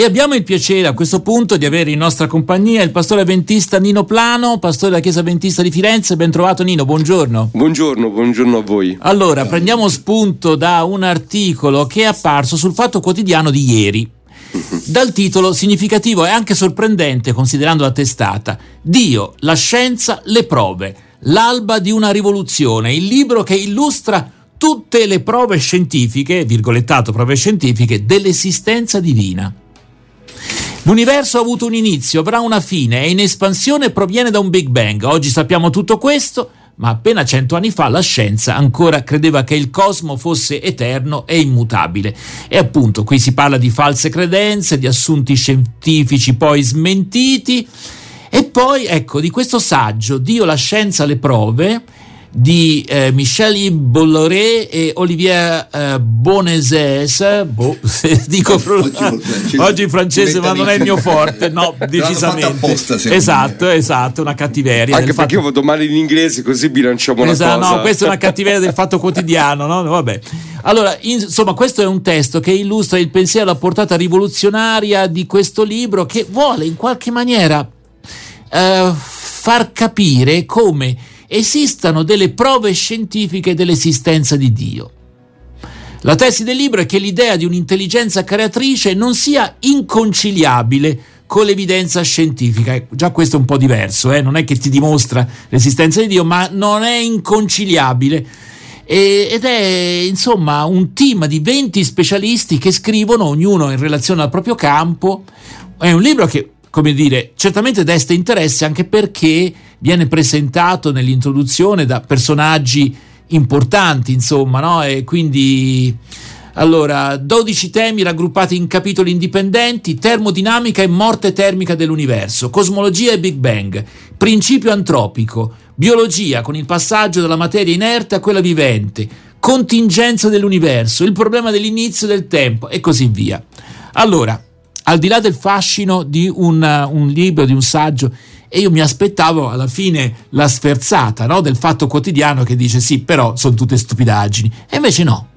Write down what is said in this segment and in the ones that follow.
E abbiamo il piacere a questo punto di avere in nostra compagnia il pastore avventista Nino Plano, pastore della Chiesa Avventista di Firenze. Ben trovato Nino, buongiorno. Buongiorno, buongiorno a voi. Allora, prendiamo spunto da un articolo che è apparso sul Fatto Quotidiano di ieri. Dal titolo significativo e anche sorprendente considerando la testata Dio, la scienza, le prove, l'alba di una rivoluzione, il libro che illustra tutte le prove scientifiche, virgolettato prove scientifiche, dell'esistenza divina. L'universo ha avuto un inizio, avrà una fine, è in espansione e proviene da un Big Bang. Oggi sappiamo tutto questo, ma appena cento anni fa la scienza ancora credeva che il cosmo fosse eterno e immutabile. E appunto qui si parla di false credenze, di assunti scientifici poi smentiti. E poi, ecco, di questo saggio, Dio, la scienza, le prove, di eh, Michel Bolloré e Olivier eh, Boneses. Boh, dico oggi, oggi francese, ma non è il mio forte, no, decisamente. Apposta, esatto, esatto, una cattiveria. Anche perché fatto... io vado male in inglese, così bilanciamo una esatto, cosa. No, questa è una cattiveria del fatto quotidiano, no? Vabbè. Allora, insomma, questo è un testo che illustra il pensiero, la portata rivoluzionaria di questo libro che vuole in qualche maniera eh, far capire come esistano delle prove scientifiche dell'esistenza di Dio. La tesi del libro è che l'idea di un'intelligenza creatrice non sia inconciliabile con l'evidenza scientifica. Già questo è un po' diverso, eh? non è che ti dimostra l'esistenza di Dio, ma non è inconciliabile. ed è insomma un team di 20 specialisti che scrivono, ognuno in relazione al proprio campo. È un libro che, come dire, certamente desta interesse anche perché viene presentato nell'introduzione da personaggi importanti, insomma, no? E quindi allora, 12 temi raggruppati in capitoli indipendenti, termodinamica e morte termica dell'universo, cosmologia e Big Bang, principio antropico, biologia con il passaggio dalla materia inerte a quella vivente, contingenza dell'universo, il problema dell'inizio del tempo e così via. Allora, al di là del fascino di un, un libro, di un saggio, e io mi aspettavo alla fine la sferzata no? del fatto quotidiano che dice sì, però sono tutte stupidaggini. E invece no.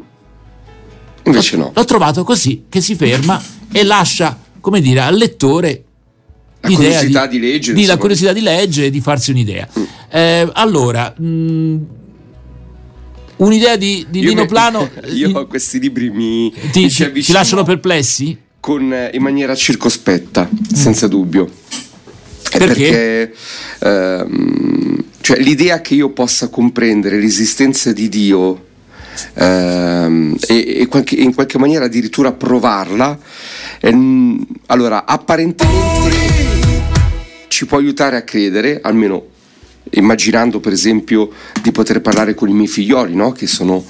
Invece no. L'ho trovato così, che si ferma e lascia, come dire, al lettore la curiosità di, di leggere. Di, la curiosità di leggere e di farsi un'idea. Mm. Eh, allora, mh, mm, un'idea di, di Dino Plano... Io questi libri mi, ti, mi ti lasciano perplessi? Con, eh, in maniera circospetta, mm. senza dubbio. Perché? perché ehm, cioè, l'idea che io possa comprendere l'esistenza di Dio ehm, e, e in qualche maniera addirittura provarla, ehm, allora apparentemente ci può aiutare a credere, almeno immaginando per esempio di poter parlare con i miei figlioli, no? che sono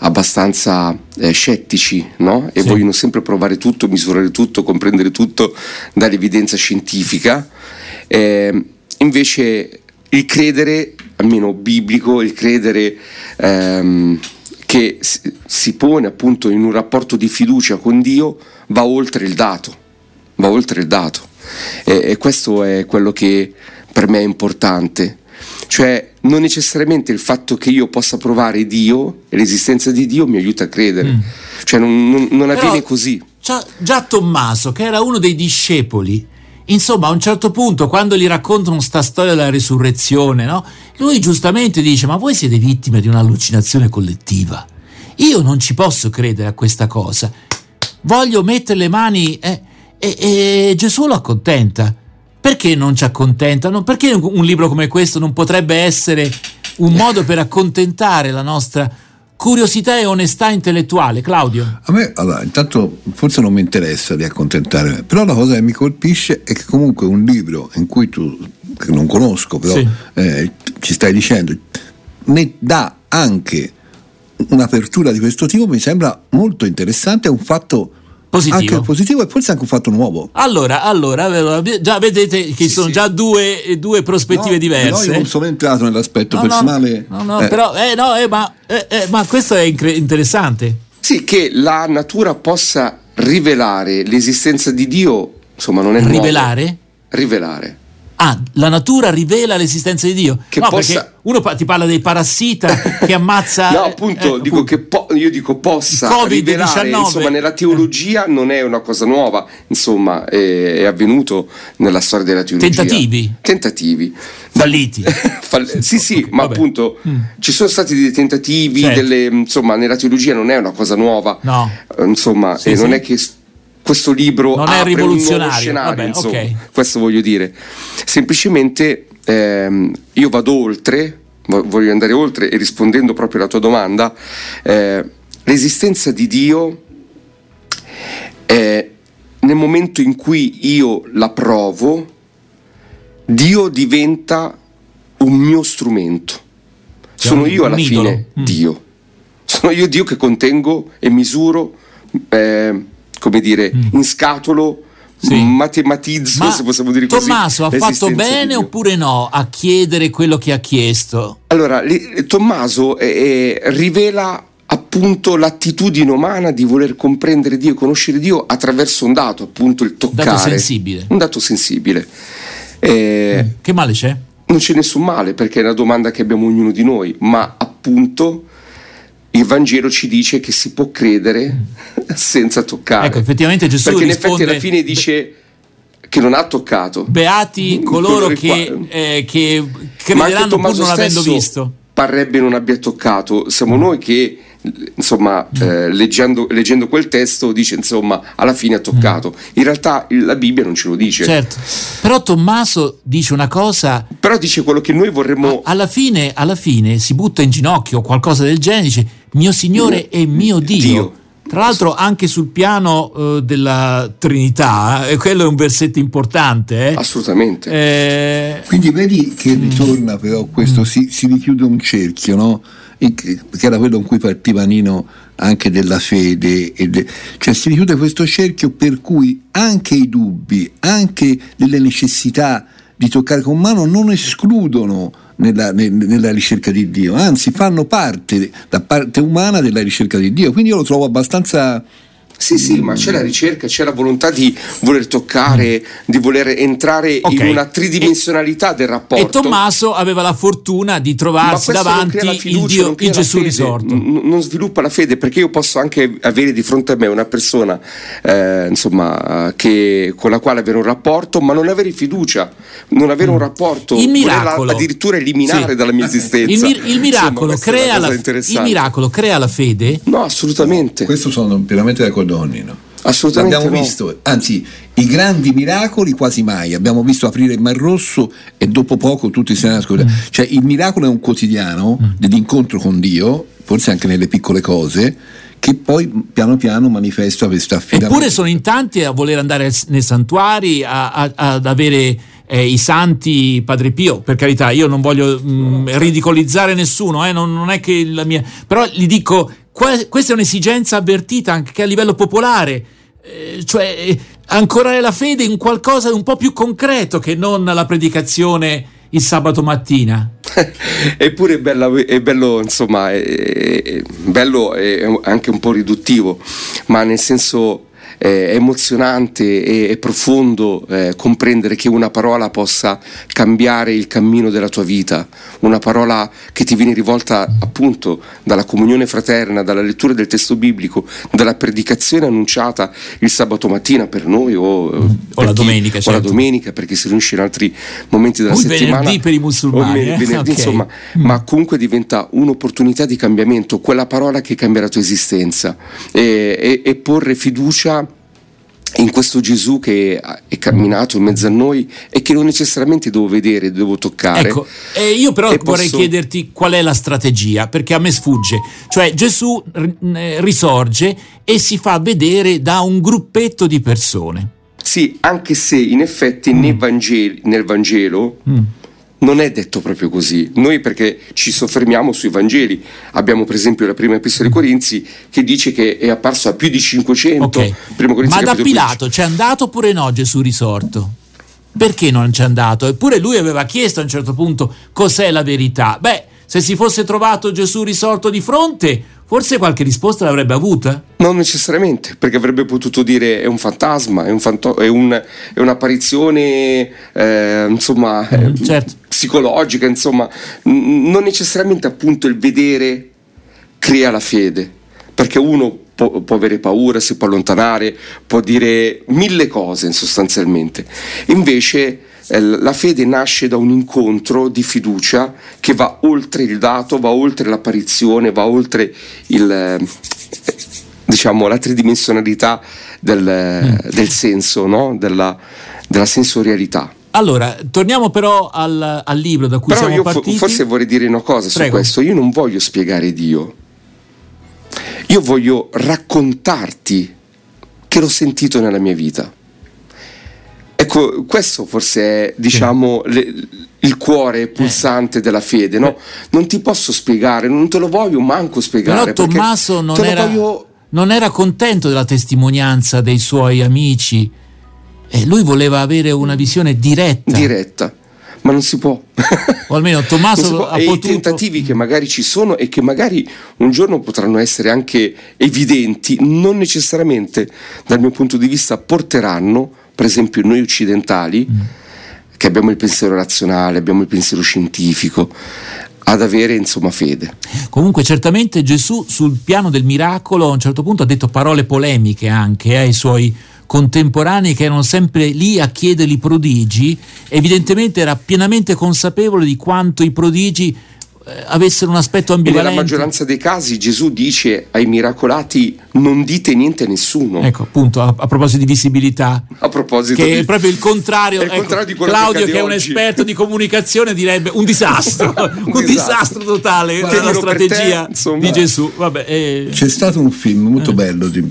abbastanza eh, scettici no? e sì. vogliono sempre provare tutto, misurare tutto, comprendere tutto dall'evidenza scientifica. Eh, invece il credere, almeno biblico, il credere ehm, che si pone appunto in un rapporto di fiducia con Dio va oltre il dato, va oltre il dato. E, e questo è quello che per me è importante. Cioè, non necessariamente il fatto che io possa provare Dio e l'esistenza di Dio mi aiuta a credere. Mm. Cioè, non, non, non avviene così. Già Tommaso, che era uno dei discepoli, Insomma, a un certo punto, quando gli raccontano sta storia della resurrezione, no? lui giustamente dice: Ma voi siete vittime di un'allucinazione collettiva. Io non ci posso credere a questa cosa. Voglio mettere le mani. Eh, e, e Gesù lo accontenta. Perché non ci accontenta? No, perché un libro come questo non potrebbe essere un modo per accontentare la nostra Curiosità e onestà intellettuale, Claudio? A me, allora, intanto forse non mi interessa di accontentare, però la cosa che mi colpisce è che comunque un libro in cui tu, che non conosco, però sì. eh, ci stai dicendo, ne dà anche un'apertura di questo tipo, mi sembra molto interessante, è un fatto positivo. Anche positivo e forse anche un fatto nuovo. Allora, allora già vedete che sì, sono sì. già due, due prospettive no, diverse. No, io non sono entrato nell'aspetto no, personale. No, no, eh. però eh, no, eh, ma, eh, eh, ma, questo è incre- interessante. Sì, che la natura possa rivelare l'esistenza di Dio, insomma, non è rivelare? Nuovo. Rivelare. Ah, la natura rivela l'esistenza di Dio. Che no, possa... uno ti parla dei parassita che ammazza. no, appunto, eh, dico appunto. che po- io dico possa COVID-19. rivelare, insomma, nella teologia non è una cosa nuova, insomma, è, è avvenuto nella storia della teologia. Tentativi. Tentativi. Falliti. Fall- sì, sì, ma Vabbè. appunto mm. ci sono stati dei tentativi, certo. delle, insomma, nella teologia non è una cosa nuova. No. Insomma, sì, non sì. è che questo libro non è rivoluzionario, scenario, Vabbè, insomma, okay. questo voglio dire. Semplicemente ehm, io vado oltre, voglio andare oltre e rispondendo proprio alla tua domanda, eh, l'esistenza di Dio eh, nel momento in cui io la provo, Dio diventa un mio strumento. Sono io alla fine mm. Dio. Sono io Dio che contengo e misuro. Eh, come dire, mm. in scatolo sì. matematizzo, Ma se possiamo dire così. Tommaso ha fatto bene oppure no a chiedere quello che ha chiesto? Allora, li, Tommaso eh, eh, rivela appunto l'attitudine umana di voler comprendere Dio, conoscere Dio attraverso un dato, appunto il toccare. Un dato sensibile. Un dato sensibile. Eh, mm. Che male c'è? Non c'è nessun male perché è una domanda che abbiamo ognuno di noi, ma appunto il Vangelo ci dice che si può credere senza toccare. Ecco, effettivamente Gesù Perché in effetti alla fine dice che non ha toccato. Beati coloro che, eh, che crederanno pur non avendo visto. Parrebbe non abbia toccato, siamo noi che insomma eh, leggendo, leggendo, quel testo dice insomma alla fine ha toccato. In realtà la Bibbia non ce lo dice. Certo. Però Tommaso dice una cosa però dice quello che noi vorremmo alla fine, alla fine si butta in ginocchio o qualcosa del genere dice mio Signore e mio Dio, Dio. Tra l'altro anche sul piano uh, della Trinità, eh, quello è un versetto importante. Eh? Assolutamente. Eh... Quindi vedi che ritorna però questo, mm. si, si, richiude un cerchio, no? che era quello in cui partiva Nino anche della fede, de... cioè si richiude questo cerchio per cui anche i dubbi, anche delle necessità di toccare con mano non escludono nella, nella, ricerca di Dio, anzi fanno parte da parte umana della ricerca di Dio, quindi io lo trovo abbastanza sì, sì, ma c'è la ricerca, c'è la volontà di voler toccare, di voler entrare okay. in una tridimensionalità e, del rapporto. E Tommaso aveva la fortuna di trovarsi davanti fiducia, il, Dio, il Gesù risorto. N- non sviluppa la fede perché io posso anche avere di fronte a me una persona eh, insomma, che, con la quale avere un rapporto, ma non avere fiducia, non avere un mm. rapporto, il miracolo, addirittura eliminare sì. dalla mia esistenza. Il, mir- il miracolo insomma, crea la, il miracolo crea la fede? No, assolutamente. No, questo sono pienamente d'accordo Donnino. Assolutamente. Abbiamo no. visto, anzi, i grandi miracoli quasi mai. Abbiamo visto aprire il Mar Rosso e dopo poco tutti se ne ascoltano. Mm. Cioè, il miracolo è un quotidiano mm. dell'incontro con Dio, forse anche nelle piccole cose, che poi piano piano manifesta questa affidamento. Eppure sono in tanti a voler andare nei santuari, a, a, ad avere eh, i santi Padre Pio, per carità, io non voglio mh, mm, ridicolizzare nessuno, eh, non, non, è che la mia... però gli dico questa è un'esigenza avvertita anche a livello popolare, eh, cioè eh, ancorare la fede in qualcosa di un po' più concreto che non la predicazione il sabato mattina. Eppure è, bella, è bello, insomma, è, è bello e anche un po' riduttivo, ma nel senso eh, emozionante e, e profondo eh, comprendere che una parola possa cambiare il cammino della tua vita, una parola che ti viene rivolta appunto dalla comunione fraterna, dalla lettura del testo biblico, dalla predicazione annunciata il sabato mattina per noi o, o, la, chi, domenica, o certo. la domenica perché si riunisce in altri momenti della o settimana. venerdì per i musulmani. O venerdì, okay. insomma, mm. ma comunque diventa un'opportunità di cambiamento, quella parola che cambia la tua esistenza e, e, e porre fiducia in questo Gesù che è camminato in mezzo a noi e che non necessariamente devo vedere, devo toccare. Ecco, eh, io però e vorrei posso... chiederti qual è la strategia, perché a me sfugge. Cioè Gesù risorge e si fa vedere da un gruppetto di persone. Sì, anche se in effetti mm. nel, Vangelo, nel Vangelo mm non è detto proprio così. Noi perché ci soffermiamo sui Vangeli, abbiamo per esempio la prima epistola ai Corinzi che dice che è apparso a più di 500. Okay. Ma da Pilato c'è andato oppure no Gesù risorto? Perché non c'è andato? Eppure lui aveva chiesto a un certo punto cos'è la verità. Beh, se si fosse trovato Gesù risorto di fronte, forse qualche risposta l'avrebbe avuta? Non necessariamente, perché avrebbe potuto dire è un fantasma, è, un fanto- è, un, è un'apparizione eh, insomma, mm, certo. psicologica, insomma, non necessariamente appunto il vedere crea la fede, perché uno può, può, avere paura, si può allontanare, può dire mille cose sostanzialmente. Invece eh, la fede nasce da un incontro di fiducia che va oltre il dato, va oltre l'apparizione, va oltre il, eh, diciamo, la tridimensionalità del, mm. del senso, no? della, della sensorialità. Allora, torniamo però al, al, libro da cui però siamo partiti. Io forse vorrei dire una cosa Prego. su questo. Io non voglio spiegare Dio. Io voglio raccontarti che l'ho sentito nella mia vita. Ecco, questo forse è, diciamo, le, il cuore pulsante eh. della fede, no? Non ti posso spiegare, non te lo voglio manco spiegare. Però Tommaso non era, voglio... non era, contento della testimonianza dei suoi amici e lui voleva avere una visione diretta. Diretta ma non si può. O almeno Tommaso ha e potuto... i tentativi che magari ci sono e che magari un giorno potranno essere anche evidenti, non necessariamente dal mio punto di vista porteranno, per esempio noi occidentali, mm. che abbiamo il pensiero razionale, abbiamo il pensiero scientifico, ad avere insomma fede. Comunque certamente Gesù sul piano del miracolo a un certo punto ha detto parole polemiche anche ai suoi contemporanei che erano sempre lì a chiedergli prodigi, evidentemente era pienamente consapevole di quanto i prodigi eh, avessero un aspetto ambivalente. Nella maggioranza dei casi Gesù dice ai miracolati non dite niente a nessuno. Ecco, appunto, a, a proposito di visibilità. A proposito che di... è proprio il contrario. Ecco, contrario di Claudio che, che è un esperto di comunicazione direbbe un disastro, un, un disastro. totale della strategia te, di Gesù. Vabbè, eh... C'è stato un film molto eh. bello, di,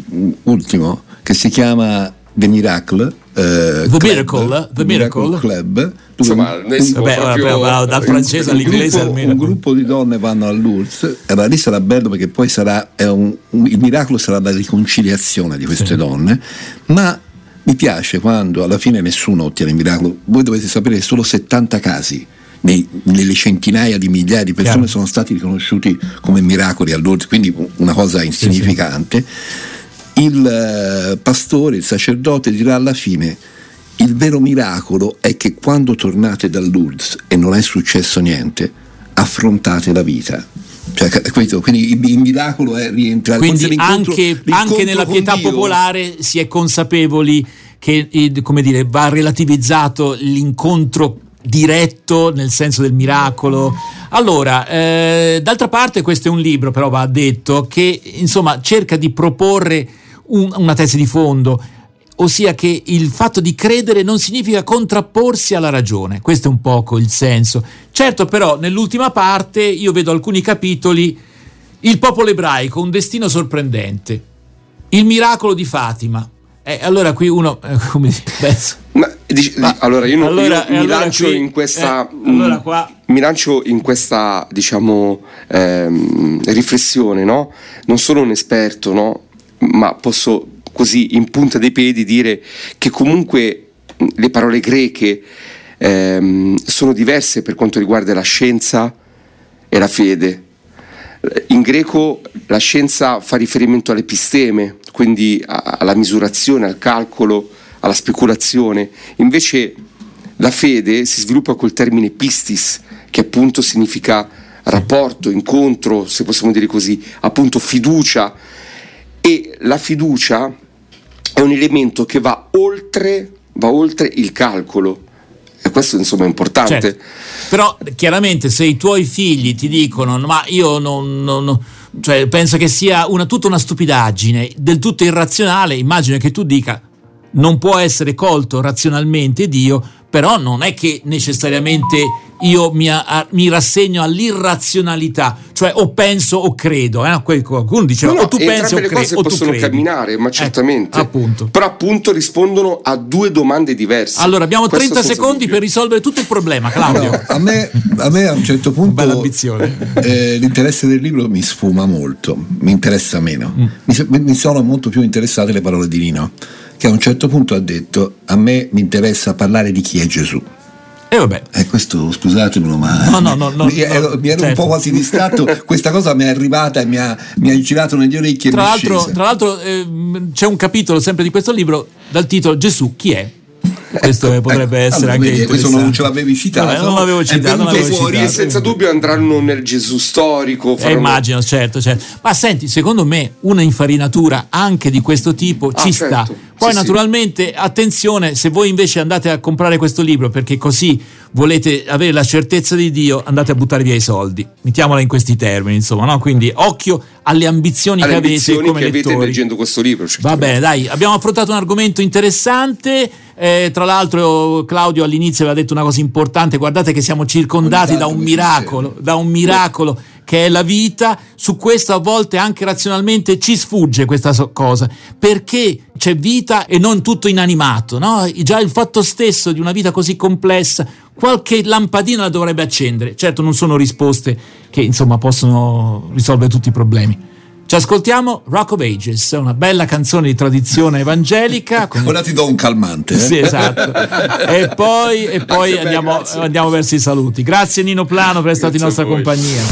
ultimo, che si chiama The Miracle. Eh, The, Miracle, The Miracle Club. Insomma, un, vabbè, proprio, dal francese all'inglese gruppo, un gruppo di donne vanno a Lourdes e lì sarà bello perché poi sarà un, il miracolo sarà la riconciliazione di queste sì. donne ma mi piace quando alla fine nessuno ottiene il miracolo voi dovete sapere che solo 70 casi nei, nelle centinaia di migliaia di persone Chiaro. sono stati riconosciuti come miracoli a Lourdes quindi una cosa insignificante sì, sì il eh, pastore, il sacerdote dirà alla fine il vero miracolo è che quando tornate da Lourdes e non è successo niente, affrontate la vita. Cioè, questo, quindi il, il, miracolo è rientrare. Quindi anche, anche, nella pietà Dio. popolare si è consapevoli che come dire, va relativizzato l'incontro diretto nel senso del miracolo. Allora, eh, d'altra parte questo è un libro, però va detto, che insomma cerca di proporre un, una tesi di fondo, ossia che il fatto di credere non significa contrapporsi alla ragione, questo è un poco il senso. Certo però nell'ultima parte io vedo alcuni capitoli, il popolo ebraico, un destino sorprendente, il miracolo di Fatima. Eh, allora qui uno, eh, come penso. Ma, dici, Ma, allora io, non, allora, io mi allora lancio qui, in questa... Eh, allora qua, mi lancio in questa diciamo ehm, riflessione no? non sono un esperto no? Ma posso così in punta dei piedi dire che comunque le parole greche ehm, sono diverse per quanto riguarda la scienza e la fede. In greco la scienza fa riferimento all'episteme, quindi alla misurazione, al calcolo, alla speculazione, invece la fede si sviluppa col termine pistis, che appunto significa rapporto, incontro, se possiamo dire così, appunto fiducia, e la fiducia è un elemento che va oltre, va oltre il calcolo. E questo insomma è importante. Certo. Però chiaramente se i tuoi figli ti dicono ma io non, non cioè, penso che sia una, tutta una stupidaggine, del tutto irrazionale, immagino che tu dica non può essere colto razionalmente Dio, però non è che necessariamente io mi, a, mi, rassegno all'irrazionalità, cioè o penso o credo. Eh? Qualcuno diceva no, no, o tu pensi o credi. le cose o possono camminare, ma ecco, certamente. Eh, appunto. Però appunto rispondono a due domande diverse. Allora abbiamo Questo 30 secondi per risolvere tutto il problema, Claudio. No, a, me, a, me, a un certo punto eh, l'interesse del libro mi sfuma molto, mi interessa meno. Mm. Mi, mi sono molto più interessate le parole di Nino che a un certo punto ha detto a me mi interessa parlare di chi è Gesù. E vabbè. Eh, questo scusatemelo, ma no, no, no, no, mi ero, mi ero certo. un po' certo. quasi distratto. Questa cosa mi è arrivata e mi ha, mi ha girato negli orecchi. Tra l'altro, tra l'altro eh, c'è un capitolo sempre di questo libro dal titolo Gesù chi è? questo ecco, potrebbe ecco, essere allora, anche questo non ce l'avevi citato Vabbè, non l'avevo citato, non l'avevo fuori citato. e senza dubbio andranno nel Gesù storico eh, immagino certo, certo ma senti secondo me una infarinatura anche di questo tipo ah, ci certo. sta poi sì, naturalmente sì. attenzione se voi invece andate a comprare questo libro perché così volete avere la certezza di Dio andate a buttare via i soldi mettiamola in questi termini insomma no? quindi occhio alle ambizioni alle che ambizioni avete come che lettori. avete leggendo questo libro va bene dai abbiamo affrontato un argomento interessante eh, tra l'altro Claudio all'inizio aveva detto una cosa importante, guardate che siamo circondati da un miracolo, da un miracolo che è la vita, su questo a volte anche razionalmente ci sfugge questa cosa, perché c'è vita e non tutto inanimato, no? già il fatto stesso di una vita così complessa, qualche lampadina la dovrebbe accendere, certo non sono risposte che insomma possono risolvere tutti i problemi. Ci ascoltiamo Rock of Ages, una bella canzone di tradizione evangelica. Con... Ora ti do un calmante. Eh? Sì, esatto. e poi, e poi andiamo, andiamo, verso i saluti. Grazie Nino Plano per essere stato in nostra compagnia.